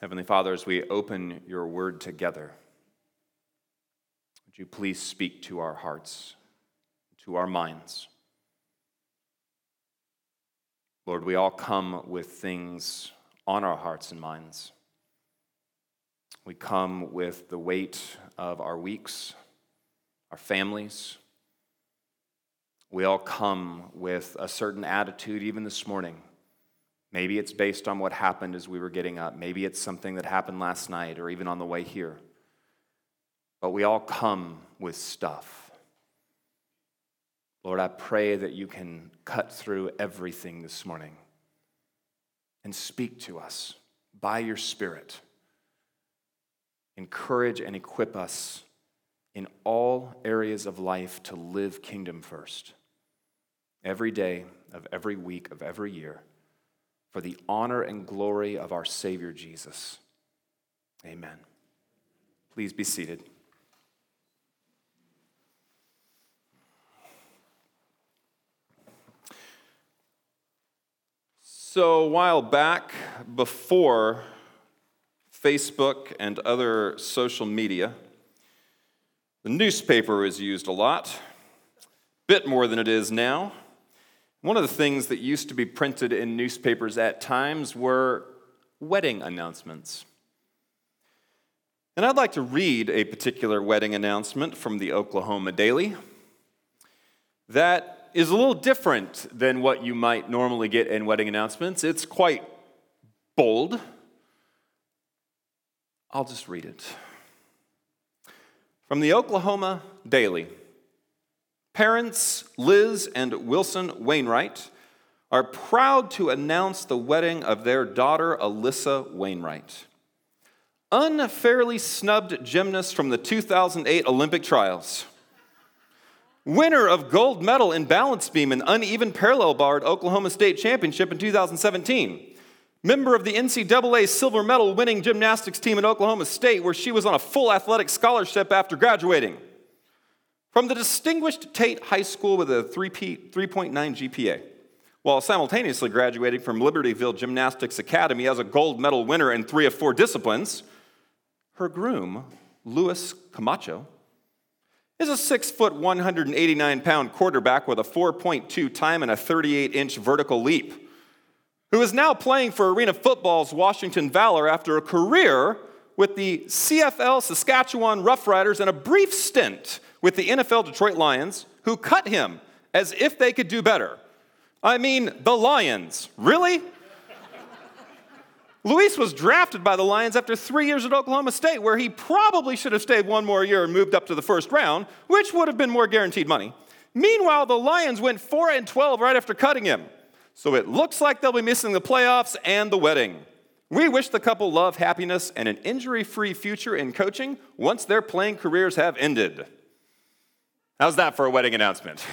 Heavenly Father, as we open your word together, would you please speak to our hearts, to our minds? Lord, we all come with things on our hearts and minds. We come with the weight of our weeks, our families. We all come with a certain attitude, even this morning. Maybe it's based on what happened as we were getting up. Maybe it's something that happened last night or even on the way here. But we all come with stuff. Lord, I pray that you can cut through everything this morning and speak to us by your Spirit. Encourage and equip us in all areas of life to live kingdom first. Every day of every week of every year for the honor and glory of our Savior Jesus. Amen. Please be seated. So, a while back, before Facebook and other social media, the newspaper was used a lot, a bit more than it is now. One of the things that used to be printed in newspapers at times were wedding announcements. And I'd like to read a particular wedding announcement from the Oklahoma Daily that is a little different than what you might normally get in wedding announcements. It's quite bold. I'll just read it. From the Oklahoma Daily Parents Liz and Wilson Wainwright are proud to announce the wedding of their daughter Alyssa Wainwright. Unfairly snubbed gymnast from the 2008 Olympic trials winner of gold medal in balance beam and uneven parallel bar at Oklahoma State Championship in 2017. Member of the NCAA silver medal winning gymnastics team at Oklahoma State, where she was on a full athletic scholarship after graduating. From the distinguished Tate High School with a 3.9 GPA, while simultaneously graduating from Libertyville Gymnastics Academy as a gold medal winner in three of four disciplines, her groom, Luis Camacho, is a six foot, 189 pound quarterback with a 4.2 time and a 38 inch vertical leap, who is now playing for Arena Football's Washington Valor after a career with the CFL Saskatchewan Roughriders and a brief stint with the NFL Detroit Lions, who cut him as if they could do better. I mean, the Lions. Really? Luis was drafted by the Lions after three years at Oklahoma State, where he probably should have stayed one more year and moved up to the first round, which would have been more guaranteed money. Meanwhile, the Lions went 4 and 12 right after cutting him. So it looks like they'll be missing the playoffs and the wedding. We wish the couple love, happiness, and an injury free future in coaching once their playing careers have ended. How's that for a wedding announcement?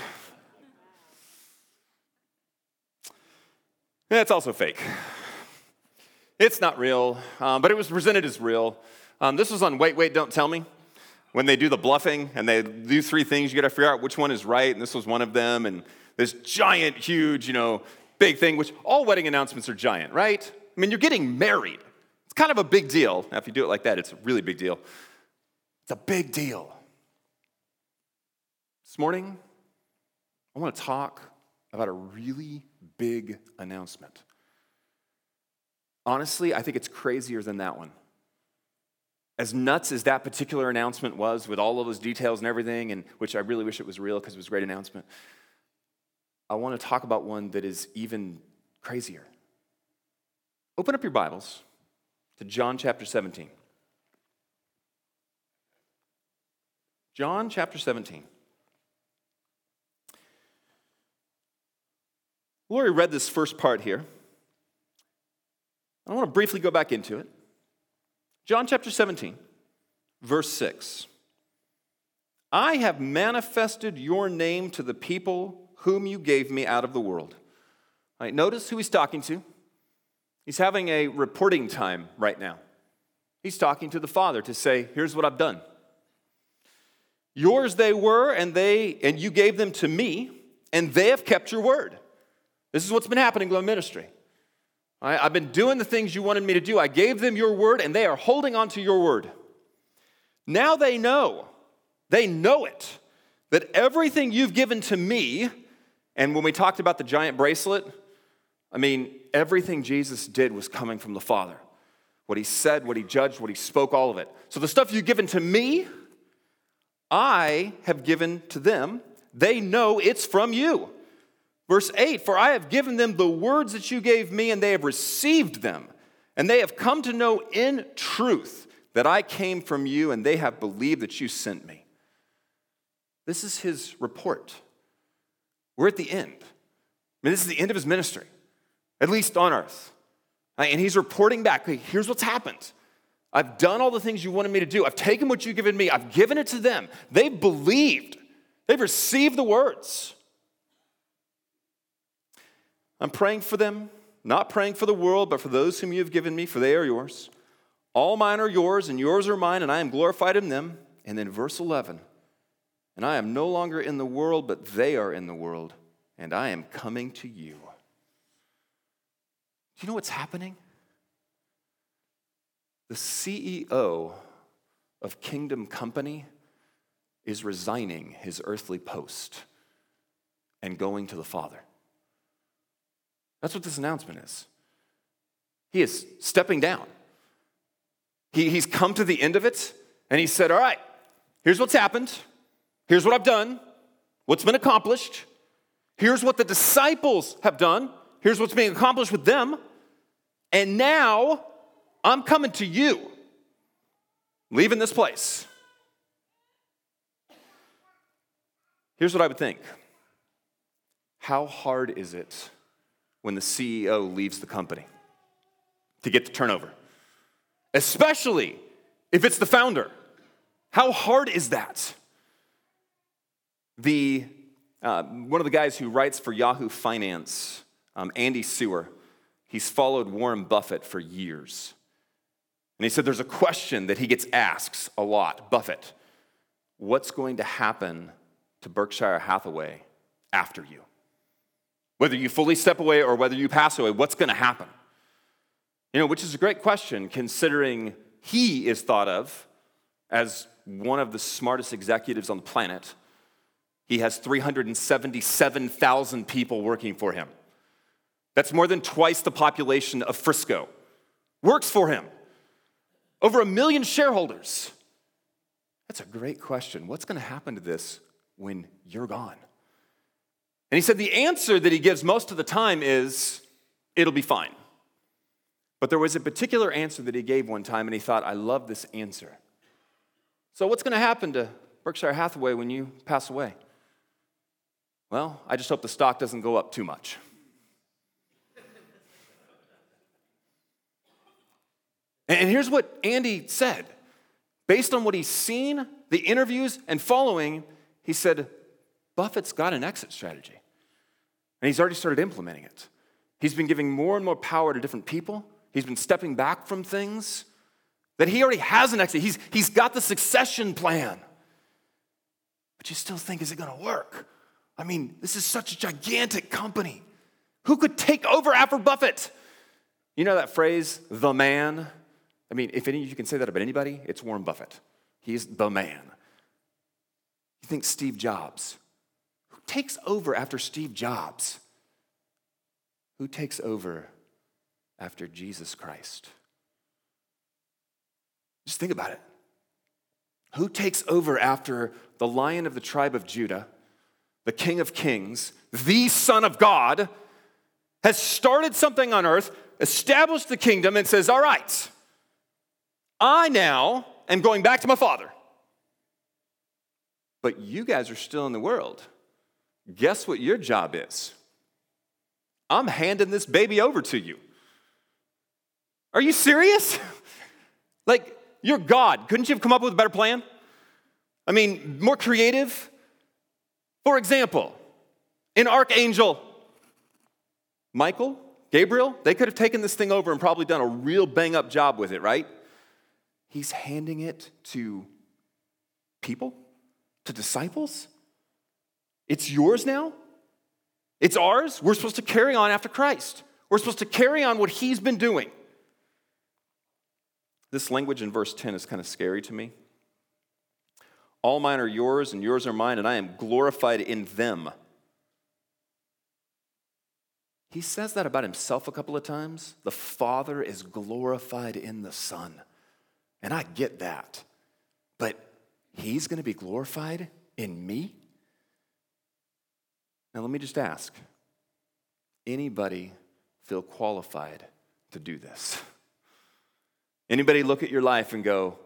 It's also fake. It's not real, um, but it was presented as real. Um, this was on Wait, Wait, Don't Tell Me. When they do the bluffing and they do three things, you got to figure out which one is right, and this was one of them. And this giant, huge, you know, big thing, which all wedding announcements are giant, right? I mean, you're getting married. It's kind of a big deal. Now, if you do it like that, it's a really big deal. It's a big deal. This morning, I want to talk about a really big announcement. Honestly, I think it's crazier than that one. As nuts as that particular announcement was, with all of those details and everything, and which I really wish it was real because it was a great announcement, I want to talk about one that is even crazier. Open up your Bibles to John chapter 17. John chapter 17. Lori read this first part here. I want to briefly go back into it. John chapter 17, verse 6. I have manifested your name to the people whom you gave me out of the world. All right, notice who he's talking to. He's having a reporting time right now. He's talking to the Father to say, Here's what I've done. Yours they were, and they and you gave them to me, and they have kept your word. This is what's been happening in the ministry. I've been doing the things you wanted me to do. I gave them your word, and they are holding on to your word. Now they know, they know it, that everything you've given to me, and when we talked about the giant bracelet, I mean, everything Jesus did was coming from the Father. What he said, what he judged, what he spoke, all of it. So the stuff you've given to me, I have given to them. They know it's from you. Verse 8 For I have given them the words that you gave me, and they have received them. And they have come to know in truth that I came from you, and they have believed that you sent me. This is his report. We're at the end. I mean, this is the end of his ministry, at least on earth. And he's reporting back here's what's happened. I've done all the things you wanted me to do. I've taken what you've given me, I've given it to them. They've believed, they've received the words. I'm praying for them, not praying for the world, but for those whom you have given me, for they are yours. All mine are yours, and yours are mine, and I am glorified in them. And then verse 11 And I am no longer in the world, but they are in the world, and I am coming to you. Do you know what's happening? The CEO of Kingdom Company is resigning his earthly post and going to the Father. That's what this announcement is. He is stepping down. He, he's come to the end of it, and he said, All right, here's what's happened. Here's what I've done, what's been accomplished. Here's what the disciples have done. Here's what's being accomplished with them. And now I'm coming to you, leaving this place. Here's what I would think How hard is it when the CEO leaves the company to get the turnover? Especially if it's the founder. How hard is that? The, uh, one of the guys who writes for Yahoo Finance, um, Andy Serwer, he's followed Warren Buffett for years. And he said there's a question that he gets asked a lot Buffett, what's going to happen to Berkshire Hathaway after you? Whether you fully step away or whether you pass away, what's going to happen? You know, which is a great question considering he is thought of as one of the smartest executives on the planet. He has 377,000 people working for him. That's more than twice the population of Frisco. Works for him. Over a million shareholders. That's a great question. What's going to happen to this when you're gone? And he said the answer that he gives most of the time is it'll be fine. But there was a particular answer that he gave one time, and he thought, I love this answer. So, what's going to happen to Berkshire Hathaway when you pass away? Well, I just hope the stock doesn't go up too much. And here's what Andy said. Based on what he's seen, the interviews, and following, he said, Buffett's got an exit strategy. And he's already started implementing it. He's been giving more and more power to different people. He's been stepping back from things that he already has an exit. He's, he's got the succession plan. But you still think, is it going to work? I mean, this is such a gigantic company. Who could take over after Buffett? You know that phrase, the man? I mean, if any of you can say that about anybody, it's Warren Buffett. He's the man. You think Steve Jobs. Takes over after Steve Jobs? Who takes over after Jesus Christ? Just think about it. Who takes over after the lion of the tribe of Judah, the king of kings, the son of God, has started something on earth, established the kingdom, and says, All right, I now am going back to my father. But you guys are still in the world. Guess what your job is? I'm handing this baby over to you. Are you serious? like, you're God. Couldn't you have come up with a better plan? I mean, more creative? For example, an archangel, Michael, Gabriel, they could have taken this thing over and probably done a real bang up job with it, right? He's handing it to people, to disciples. It's yours now. It's ours. We're supposed to carry on after Christ. We're supposed to carry on what he's been doing. This language in verse 10 is kind of scary to me. All mine are yours, and yours are mine, and I am glorified in them. He says that about himself a couple of times. The Father is glorified in the Son. And I get that. But he's going to be glorified in me? Now, let me just ask anybody feel qualified to do this? Anybody look at your life and go,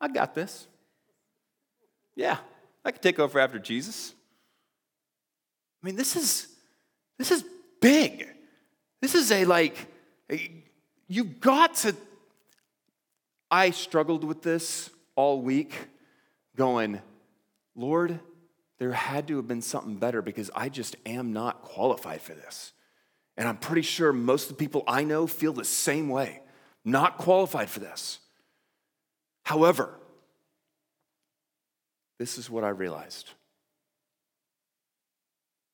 I got this? Yeah, I could take over after Jesus. I mean, this is this is big. This is a like you've got to I struggled with this all week going, Lord, there had to have been something better because I just am not qualified for this. And I'm pretty sure most of the people I know feel the same way not qualified for this. However, this is what I realized.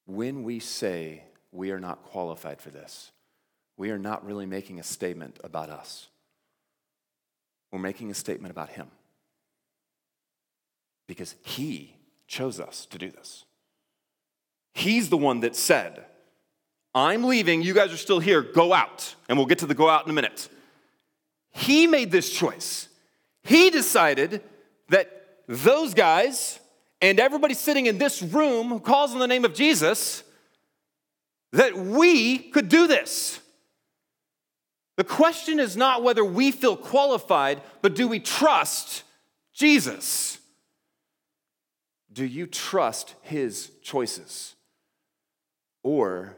When we say we are not qualified for this, we are not really making a statement about us. We're making a statement about Him. Because He chose us to do this. He's the one that said, I'm leaving, you guys are still here, go out. And we'll get to the go out in a minute. He made this choice. He decided that those guys and everybody sitting in this room who calls on the name of Jesus, that we could do this. The question is not whether we feel qualified, but do we trust Jesus? Do you trust his choices? Or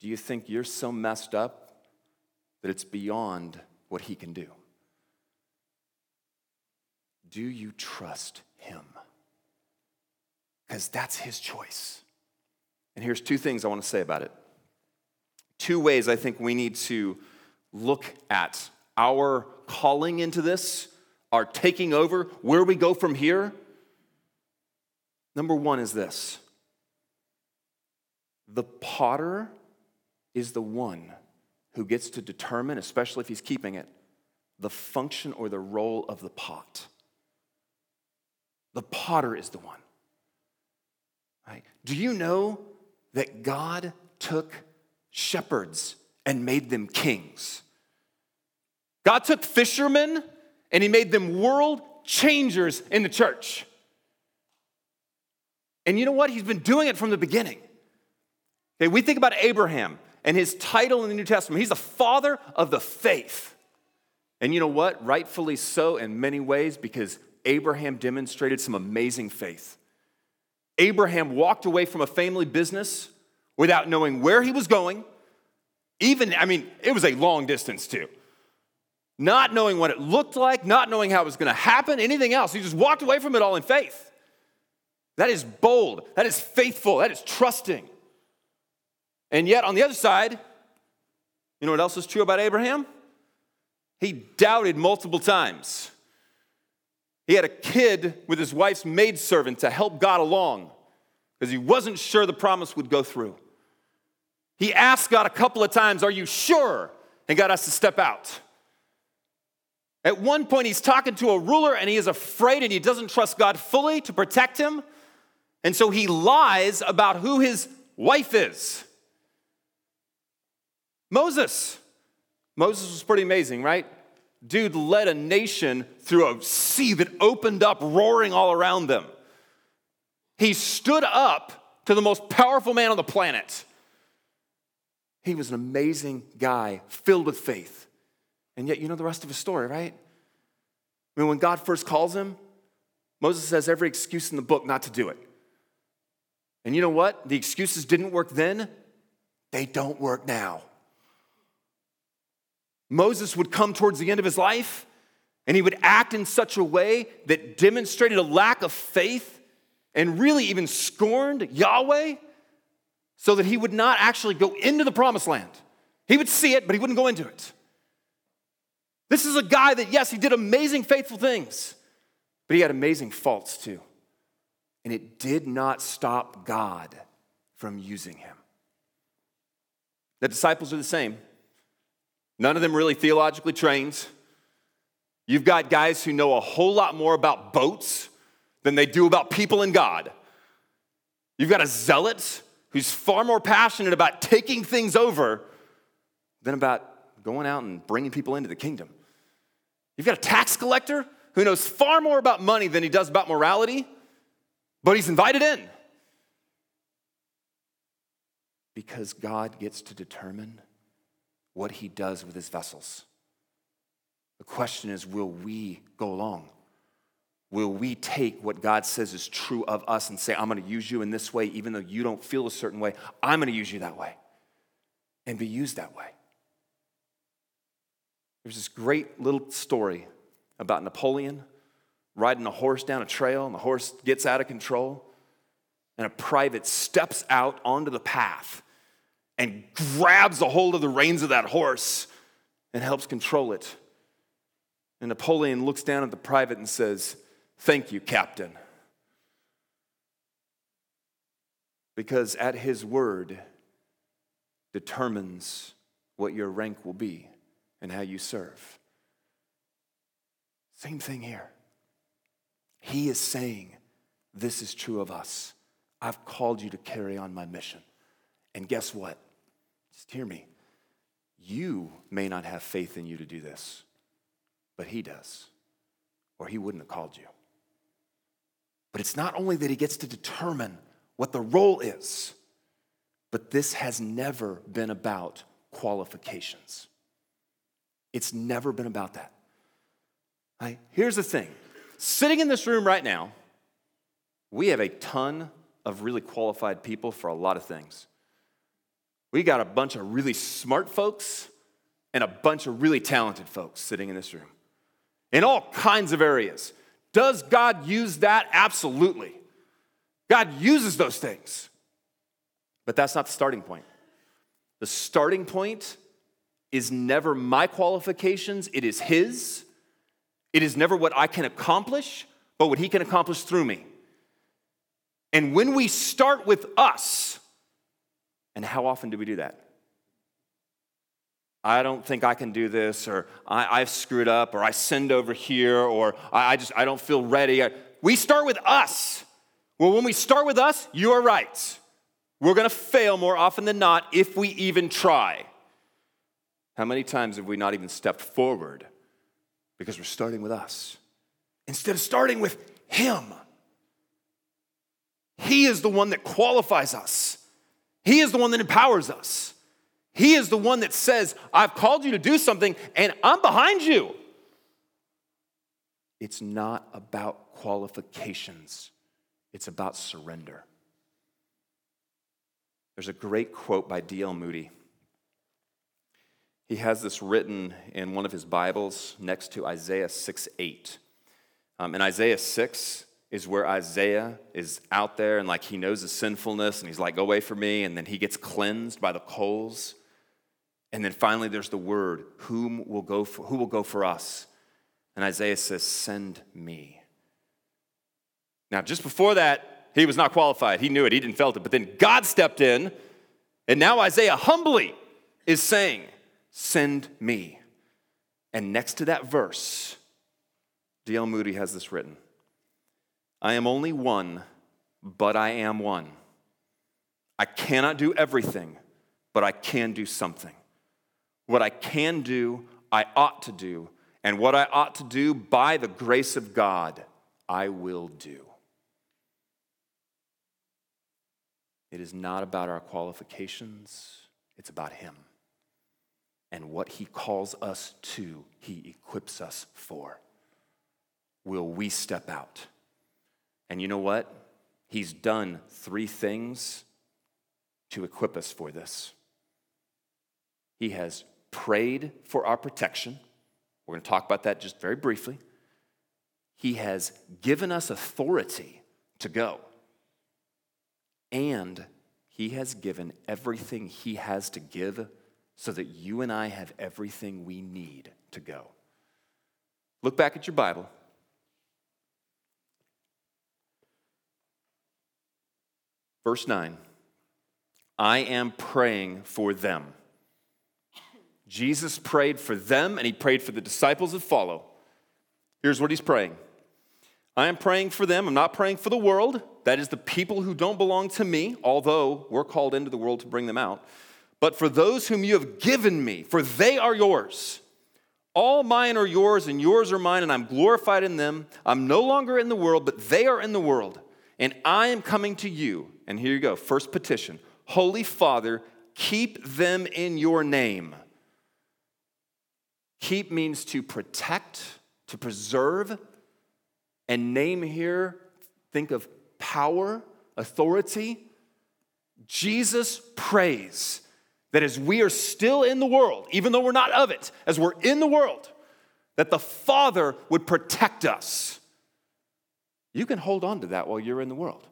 do you think you're so messed up that it's beyond what he can do. Do you trust him? Because that's his choice. And here's two things I want to say about it. Two ways I think we need to look at our calling into this, our taking over, where we go from here. Number one is this the potter is the one who gets to determine, especially if he's keeping it, the function or the role of the pot. The potter is the one. Right? Do you know that God took shepherds and made them kings? God took fishermen and he made them world changers in the church. And you know what? He's been doing it from the beginning. Okay, we think about Abraham and his title in the New Testament. He's the father of the faith. And you know what? Rightfully so in many ways because Abraham demonstrated some amazing faith. Abraham walked away from a family business without knowing where he was going. Even, I mean, it was a long distance too. Not knowing what it looked like, not knowing how it was going to happen, anything else. He just walked away from it all in faith. That is bold. That is faithful. That is trusting. And yet, on the other side, you know what else is true about Abraham? He doubted multiple times. He had a kid with his wife's maidservant to help God along because he wasn't sure the promise would go through. He asked God a couple of times, Are you sure? And God has to step out. At one point, he's talking to a ruler and he is afraid and he doesn't trust God fully to protect him. And so he lies about who his wife is. Moses. Moses was pretty amazing, right? Dude led a nation through a sea that opened up, roaring all around them. He stood up to the most powerful man on the planet. He was an amazing guy, filled with faith. And yet, you know the rest of his story, right? I mean, when God first calls him, Moses has every excuse in the book not to do it. And you know what? The excuses didn't work then, they don't work now. Moses would come towards the end of his life and he would act in such a way that demonstrated a lack of faith and really even scorned Yahweh so that he would not actually go into the promised land. He would see it, but he wouldn't go into it. This is a guy that, yes, he did amazing, faithful things, but he had amazing faults too. And it did not stop God from using him. The disciples are the same. None of them really theologically trained. You've got guys who know a whole lot more about boats than they do about people and God. You've got a zealot who's far more passionate about taking things over than about going out and bringing people into the kingdom. You've got a tax collector who knows far more about money than he does about morality, but he's invited in. Because God gets to determine what he does with his vessels. The question is will we go along? Will we take what God says is true of us and say, I'm going to use you in this way, even though you don't feel a certain way? I'm going to use you that way and be used that way. There's this great little story about Napoleon riding a horse down a trail, and the horse gets out of control, and a private steps out onto the path and grabs a hold of the reins of that horse and helps control it. And Napoleon looks down at the private and says, Thank you, Captain. Because at his word determines what your rank will be and how you serve. Same thing here. He is saying, This is true of us. I've called you to carry on my mission. And guess what? Just hear me. You may not have faith in you to do this, but He does, or He wouldn't have called you. But it's not only that he gets to determine what the role is, but this has never been about qualifications. It's never been about that. Right? Here's the thing sitting in this room right now, we have a ton of really qualified people for a lot of things. We got a bunch of really smart folks and a bunch of really talented folks sitting in this room in all kinds of areas. Does God use that? Absolutely. God uses those things. But that's not the starting point. The starting point is never my qualifications, it is His. It is never what I can accomplish, but what He can accomplish through me. And when we start with us, and how often do we do that? I don't think I can do this, or I, have screwed up, or I sinned over here, or I, I just I don't feel ready. We start with us. Well, when we start with us, you are right. We're going to fail more often than not if we even try. How many times have we not even stepped forward because we're starting with us instead of starting with Him? He is the one that qualifies us, He is the one that empowers us. He is the one that says, I've called you to do something and I'm behind you. It's not about qualifications, it's about surrender. There's a great quote by D.L. Moody. He has this written in one of his Bibles next to Isaiah 6 8. Um, in Isaiah 6 is where Isaiah is out there and like he knows his sinfulness and he's like, go away from me. And then he gets cleansed by the coals. And then finally, there's the word, whom will go for, who will go for us? And Isaiah says, send me. Now, just before that, he was not qualified. He knew it, he didn't felt it. But then God stepped in, and now Isaiah humbly is saying, send me. And next to that verse, D.L. Moody has this written I am only one, but I am one. I cannot do everything, but I can do something. What I can do, I ought to do. And what I ought to do by the grace of God, I will do. It is not about our qualifications, it's about Him. And what He calls us to, He equips us for. Will we step out? And you know what? He's done three things to equip us for this. He has prayed for our protection. We're going to talk about that just very briefly. He has given us authority to go. And He has given everything He has to give so that you and I have everything we need to go. Look back at your Bible. Verse 9 I am praying for them. Jesus prayed for them and he prayed for the disciples that follow. Here's what he's praying I am praying for them. I'm not praying for the world. That is the people who don't belong to me, although we're called into the world to bring them out. But for those whom you have given me, for they are yours. All mine are yours, and yours are mine, and I'm glorified in them. I'm no longer in the world, but they are in the world, and I am coming to you. And here you go first petition Holy Father, keep them in your name. Keep means to protect, to preserve, and name here, think of power, authority. Jesus prays that as we are still in the world, even though we're not of it, as we're in the world, that the Father would protect us. You can hold on to that while you're in the world.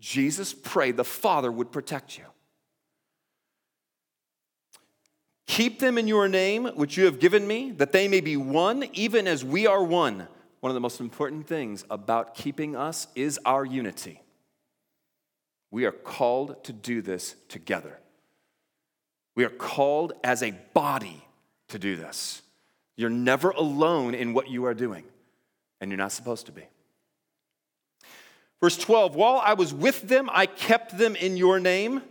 Jesus prayed the Father would protect you. Keep them in your name, which you have given me, that they may be one, even as we are one. One of the most important things about keeping us is our unity. We are called to do this together. We are called as a body to do this. You're never alone in what you are doing, and you're not supposed to be. Verse 12 While I was with them, I kept them in your name,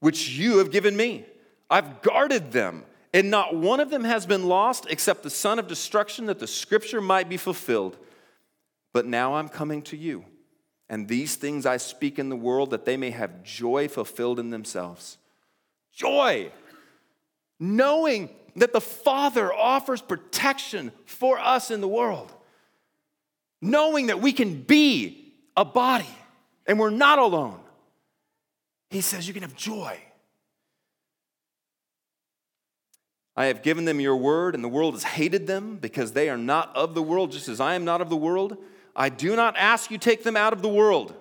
which you have given me. I've guarded them, and not one of them has been lost except the son of destruction, that the scripture might be fulfilled. But now I'm coming to you, and these things I speak in the world that they may have joy fulfilled in themselves. Joy. Knowing that the Father offers protection for us in the world. Knowing that we can be a body and we're not alone. He says you can have joy. I have given them your word, and the world has hated them because they are not of the world, just as I am not of the world. I do not ask you take them out of the world.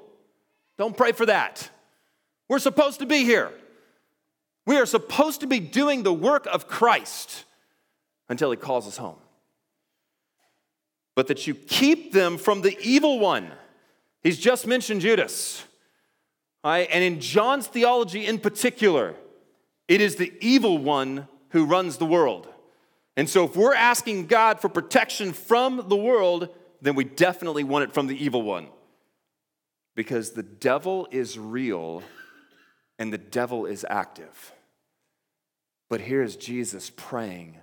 Don't pray for that. We're supposed to be here. We are supposed to be doing the work of Christ until he calls us home. But that you keep them from the evil one. He's just mentioned Judas. Right? And in John's theology in particular, it is the evil one who runs the world. And so if we're asking God for protection from the world, then we definitely want it from the evil one. Because the devil is real and the devil is active. But here is Jesus praying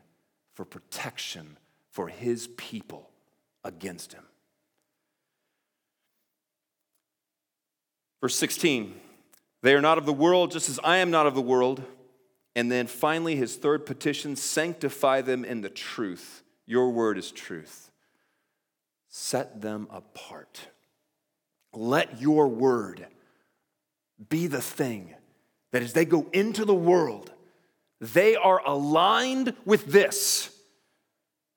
for protection for his people against him. Verse 16, they are not of the world, just as I am not of the world. And then finally, his third petition sanctify them in the truth. Your word is truth. Set them apart. Let your word be the thing that as they go into the world, they are aligned with this.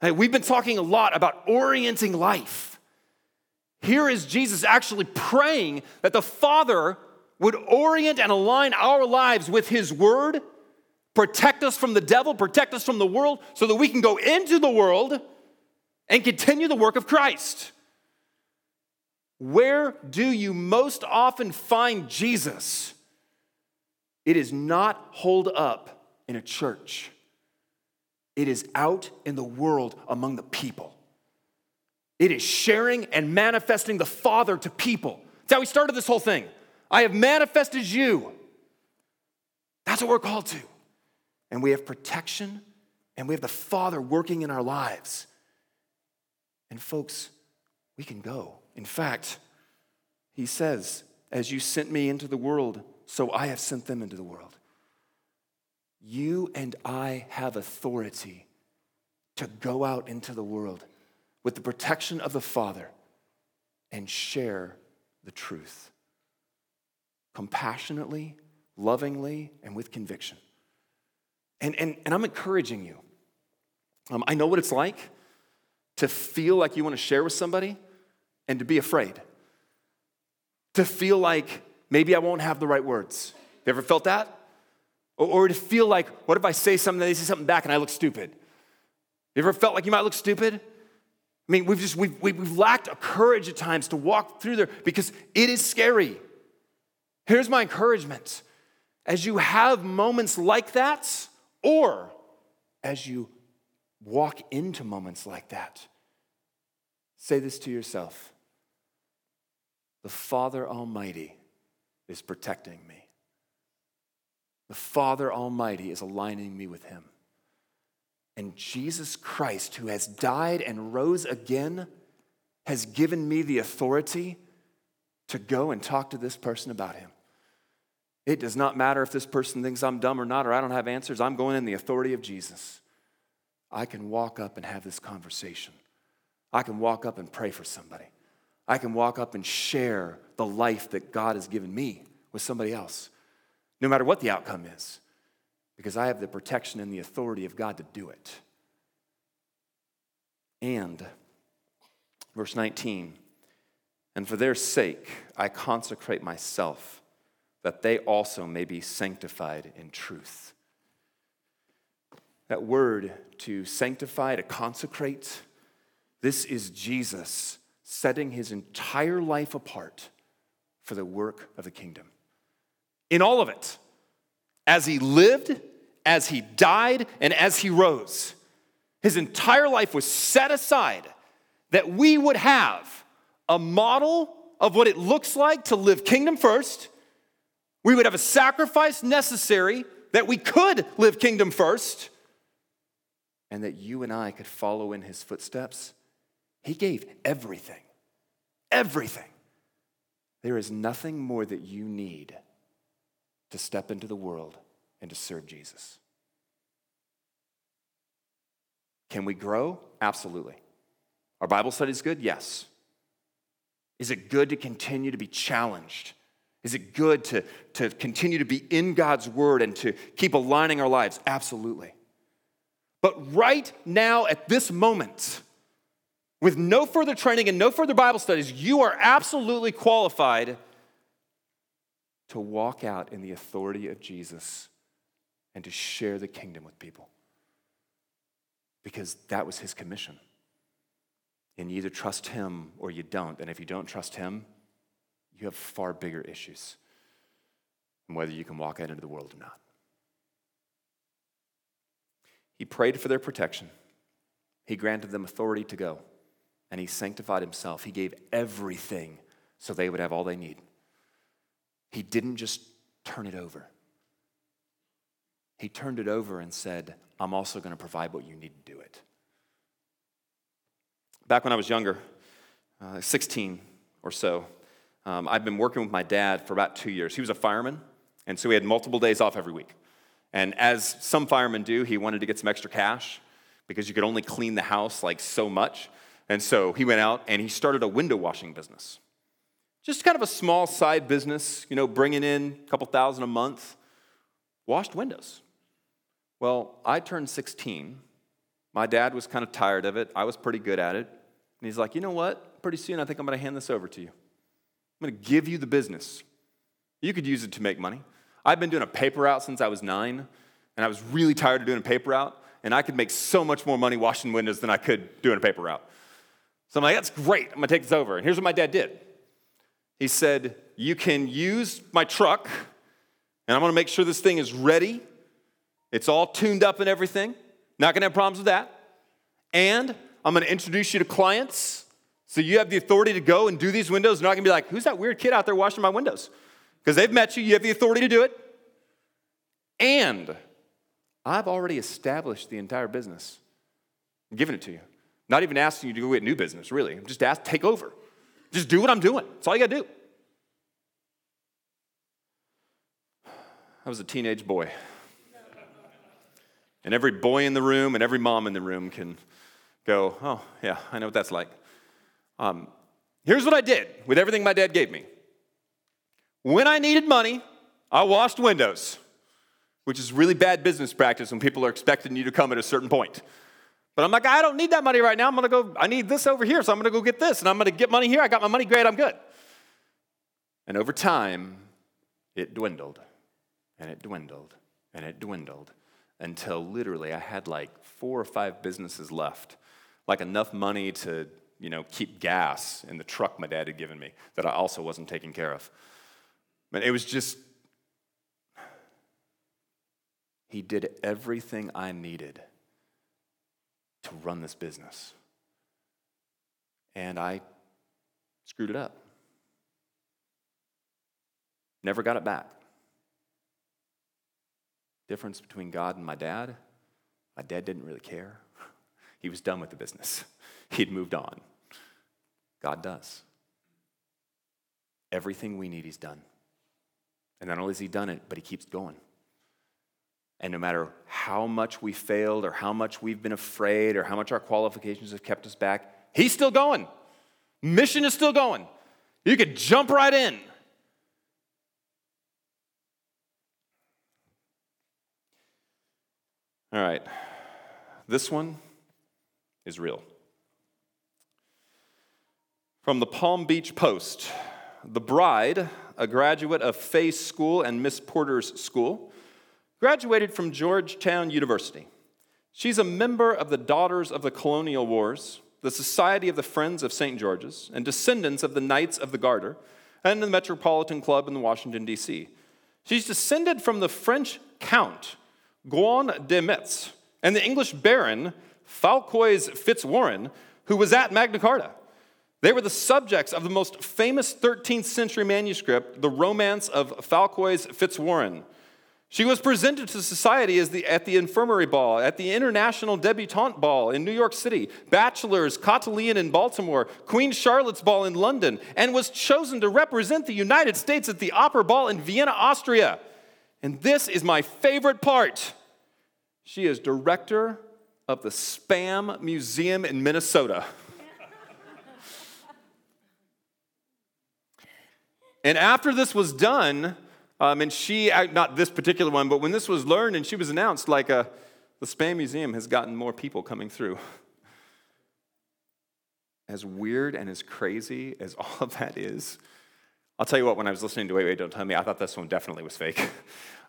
Hey, we've been talking a lot about orienting life. Here is Jesus actually praying that the Father would orient and align our lives with His Word, protect us from the devil, protect us from the world, so that we can go into the world and continue the work of Christ. Where do you most often find Jesus? It is not holed up in a church, it is out in the world among the people. It is sharing and manifesting the Father to people. That's how we started this whole thing. I have manifested you. That's what we're called to. And we have protection and we have the Father working in our lives. And folks, we can go. In fact, he says, As you sent me into the world, so I have sent them into the world. You and I have authority to go out into the world with the protection of the Father and share the truth compassionately, lovingly, and with conviction. And, and, and I'm encouraging you. Um, I know what it's like to feel like you want to share with somebody and to be afraid. To feel like maybe I won't have the right words. You ever felt that? Or, or to feel like, what if I say something, they say something back and I look stupid? You ever felt like you might look stupid? I mean, we've just, we've, we've lacked a courage at times to walk through there because it is scary. Here's my encouragement. As you have moments like that, or as you walk into moments like that, say this to yourself The Father Almighty is protecting me. The Father Almighty is aligning me with Him. And Jesus Christ, who has died and rose again, has given me the authority to go and talk to this person about Him. It does not matter if this person thinks I'm dumb or not, or I don't have answers. I'm going in the authority of Jesus. I can walk up and have this conversation. I can walk up and pray for somebody. I can walk up and share the life that God has given me with somebody else, no matter what the outcome is, because I have the protection and the authority of God to do it. And, verse 19, and for their sake I consecrate myself, that they also may be sanctified in truth. That word to sanctify, to consecrate, this is Jesus setting his entire life apart for the work of the kingdom. In all of it, as he lived, as he died, and as he rose, his entire life was set aside that we would have a model of what it looks like to live kingdom first. We would have a sacrifice necessary that we could live kingdom first and that you and I could follow in his footsteps, he gave everything. Everything. There is nothing more that you need to step into the world and to serve Jesus. Can we grow? Absolutely. Our Bible study is good? Yes. Is it good to continue to be challenged? Is it good to, to continue to be in God's word and to keep aligning our lives? Absolutely. But right now, at this moment, with no further training and no further Bible studies, you are absolutely qualified to walk out in the authority of Jesus and to share the kingdom with people. Because that was his commission. And you either trust him or you don't. And if you don't trust him, you have far bigger issues and whether you can walk out into the world or not. He prayed for their protection. He granted them authority to go. And he sanctified himself. He gave everything so they would have all they need. He didn't just turn it over, he turned it over and said, I'm also going to provide what you need to do it. Back when I was younger, uh, 16 or so, um, I'd been working with my dad for about two years. He was a fireman, and so he had multiple days off every week. And as some firemen do, he wanted to get some extra cash because you could only clean the house like so much. And so he went out and he started a window washing business. Just kind of a small side business, you know, bringing in a couple thousand a month, washed windows. Well, I turned 16. My dad was kind of tired of it. I was pretty good at it. And he's like, you know what? Pretty soon I think I'm going to hand this over to you. I'm going to give you the business. You could use it to make money. I've been doing a paper route since I was nine, and I was really tired of doing a paper route, and I could make so much more money washing windows than I could doing a paper route. So I'm like, that's great. I'm gonna take this over. And here's what my dad did. He said, You can use my truck, and I'm gonna make sure this thing is ready. It's all tuned up and everything. Not gonna have problems with that. And I'm gonna introduce you to clients. So you have the authority to go and do these windows. They're not gonna be like, Who's that weird kid out there washing my windows? because they've met you, you have the authority to do it. And I've already established the entire business, I'm giving it to you. Not even asking you to go get new business, really. I'm just ask, take over. Just do what I'm doing. That's all you got to do. I was a teenage boy. And every boy in the room and every mom in the room can go, oh, yeah, I know what that's like. Um, here's what I did with everything my dad gave me when I needed money, I washed windows, which is really bad business practice when people are expecting you to come at a certain point. But I'm like, I don't need that money right now. I'm gonna go, I need this over here, so I'm gonna go get this, and I'm gonna get money here. I got my money, great, I'm good. And over time, it dwindled, and it dwindled, and it dwindled until literally I had like four or five businesses left, like enough money to, you know, keep gas in the truck my dad had given me that I also wasn't taking care of. But it was just, he did everything I needed to run this business. And I screwed it up. Never got it back. Difference between God and my dad my dad didn't really care. He was done with the business, he'd moved on. God does. Everything we need, He's done. And not only has He done it, but He keeps going. And no matter how much we failed, or how much we've been afraid, or how much our qualifications have kept us back, He's still going. Mission is still going. You could jump right in. All right. This one is real. From the Palm Beach Post The bride, a graduate of Fay School and Miss Porter's School, graduated from Georgetown University. She's a member of the Daughters of the Colonial Wars, the Society of the Friends of St. George's, and descendants of the Knights of the Garter, and the Metropolitan Club in Washington, D.C. She's descended from the French Count Guyon de Metz and the English baron Falcois Fitzwarren, who was at Magna Carta. They were the subjects of the most famous 13th century manuscript, the Romance of Falcois Fitzwarren. She was presented to society the, at the infirmary ball, at the International Debutante Ball in New York City, Bachelor's Cotillion in Baltimore, Queen Charlotte's Ball in London, and was chosen to represent the United States at the Opera Ball in Vienna, Austria. And this is my favorite part. She is director of the Spam Museum in Minnesota. and after this was done, um, and she, uh, not this particular one, but when this was learned and she was announced, like uh, the Spam Museum has gotten more people coming through. As weird and as crazy as all of that is, I'll tell you what, when I was listening to Wait, Wait, Don't Tell Me, I thought this one definitely was fake.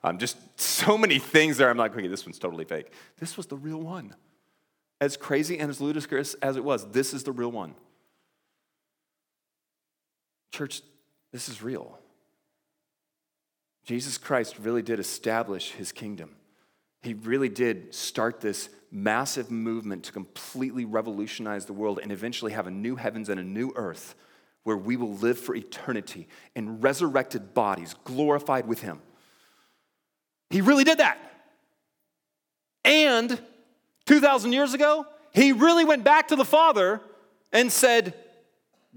Um, just so many things there. I'm like, okay, this one's totally fake. This was the real one. As crazy and as ludicrous as it was, this is the real one. Church, this is real. Jesus Christ really did establish his kingdom. He really did start this massive movement to completely revolutionize the world and eventually have a new heavens and a new earth where we will live for eternity in resurrected bodies, glorified with him. He really did that. And 2,000 years ago, he really went back to the Father and said,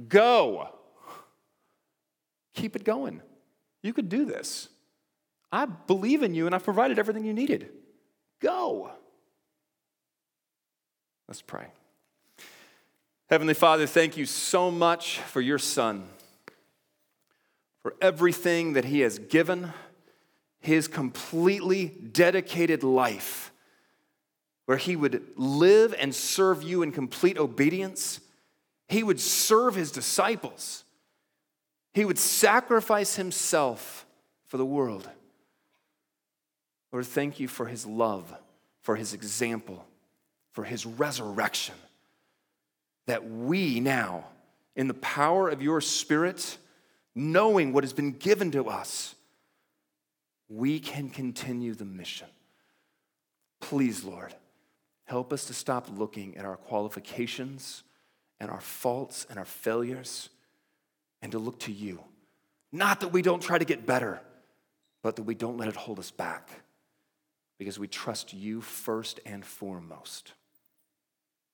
Go. Keep it going. You could do this. I believe in you and I've provided everything you needed. Go. Let's pray. Heavenly Father, thank you so much for your Son, for everything that he has given his completely dedicated life, where he would live and serve you in complete obedience. He would serve his disciples. He would sacrifice himself for the world. Lord, thank you for his love, for his example, for his resurrection. That we now, in the power of your Spirit, knowing what has been given to us, we can continue the mission. Please, Lord, help us to stop looking at our qualifications and our faults and our failures and to look to you. Not that we don't try to get better, but that we don't let it hold us back because we trust you first and foremost.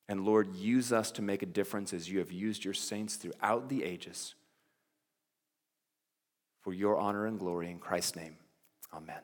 And Lord, use us to make a difference as you have used your saints throughout the ages for your honor and glory in Christ's name. Amen.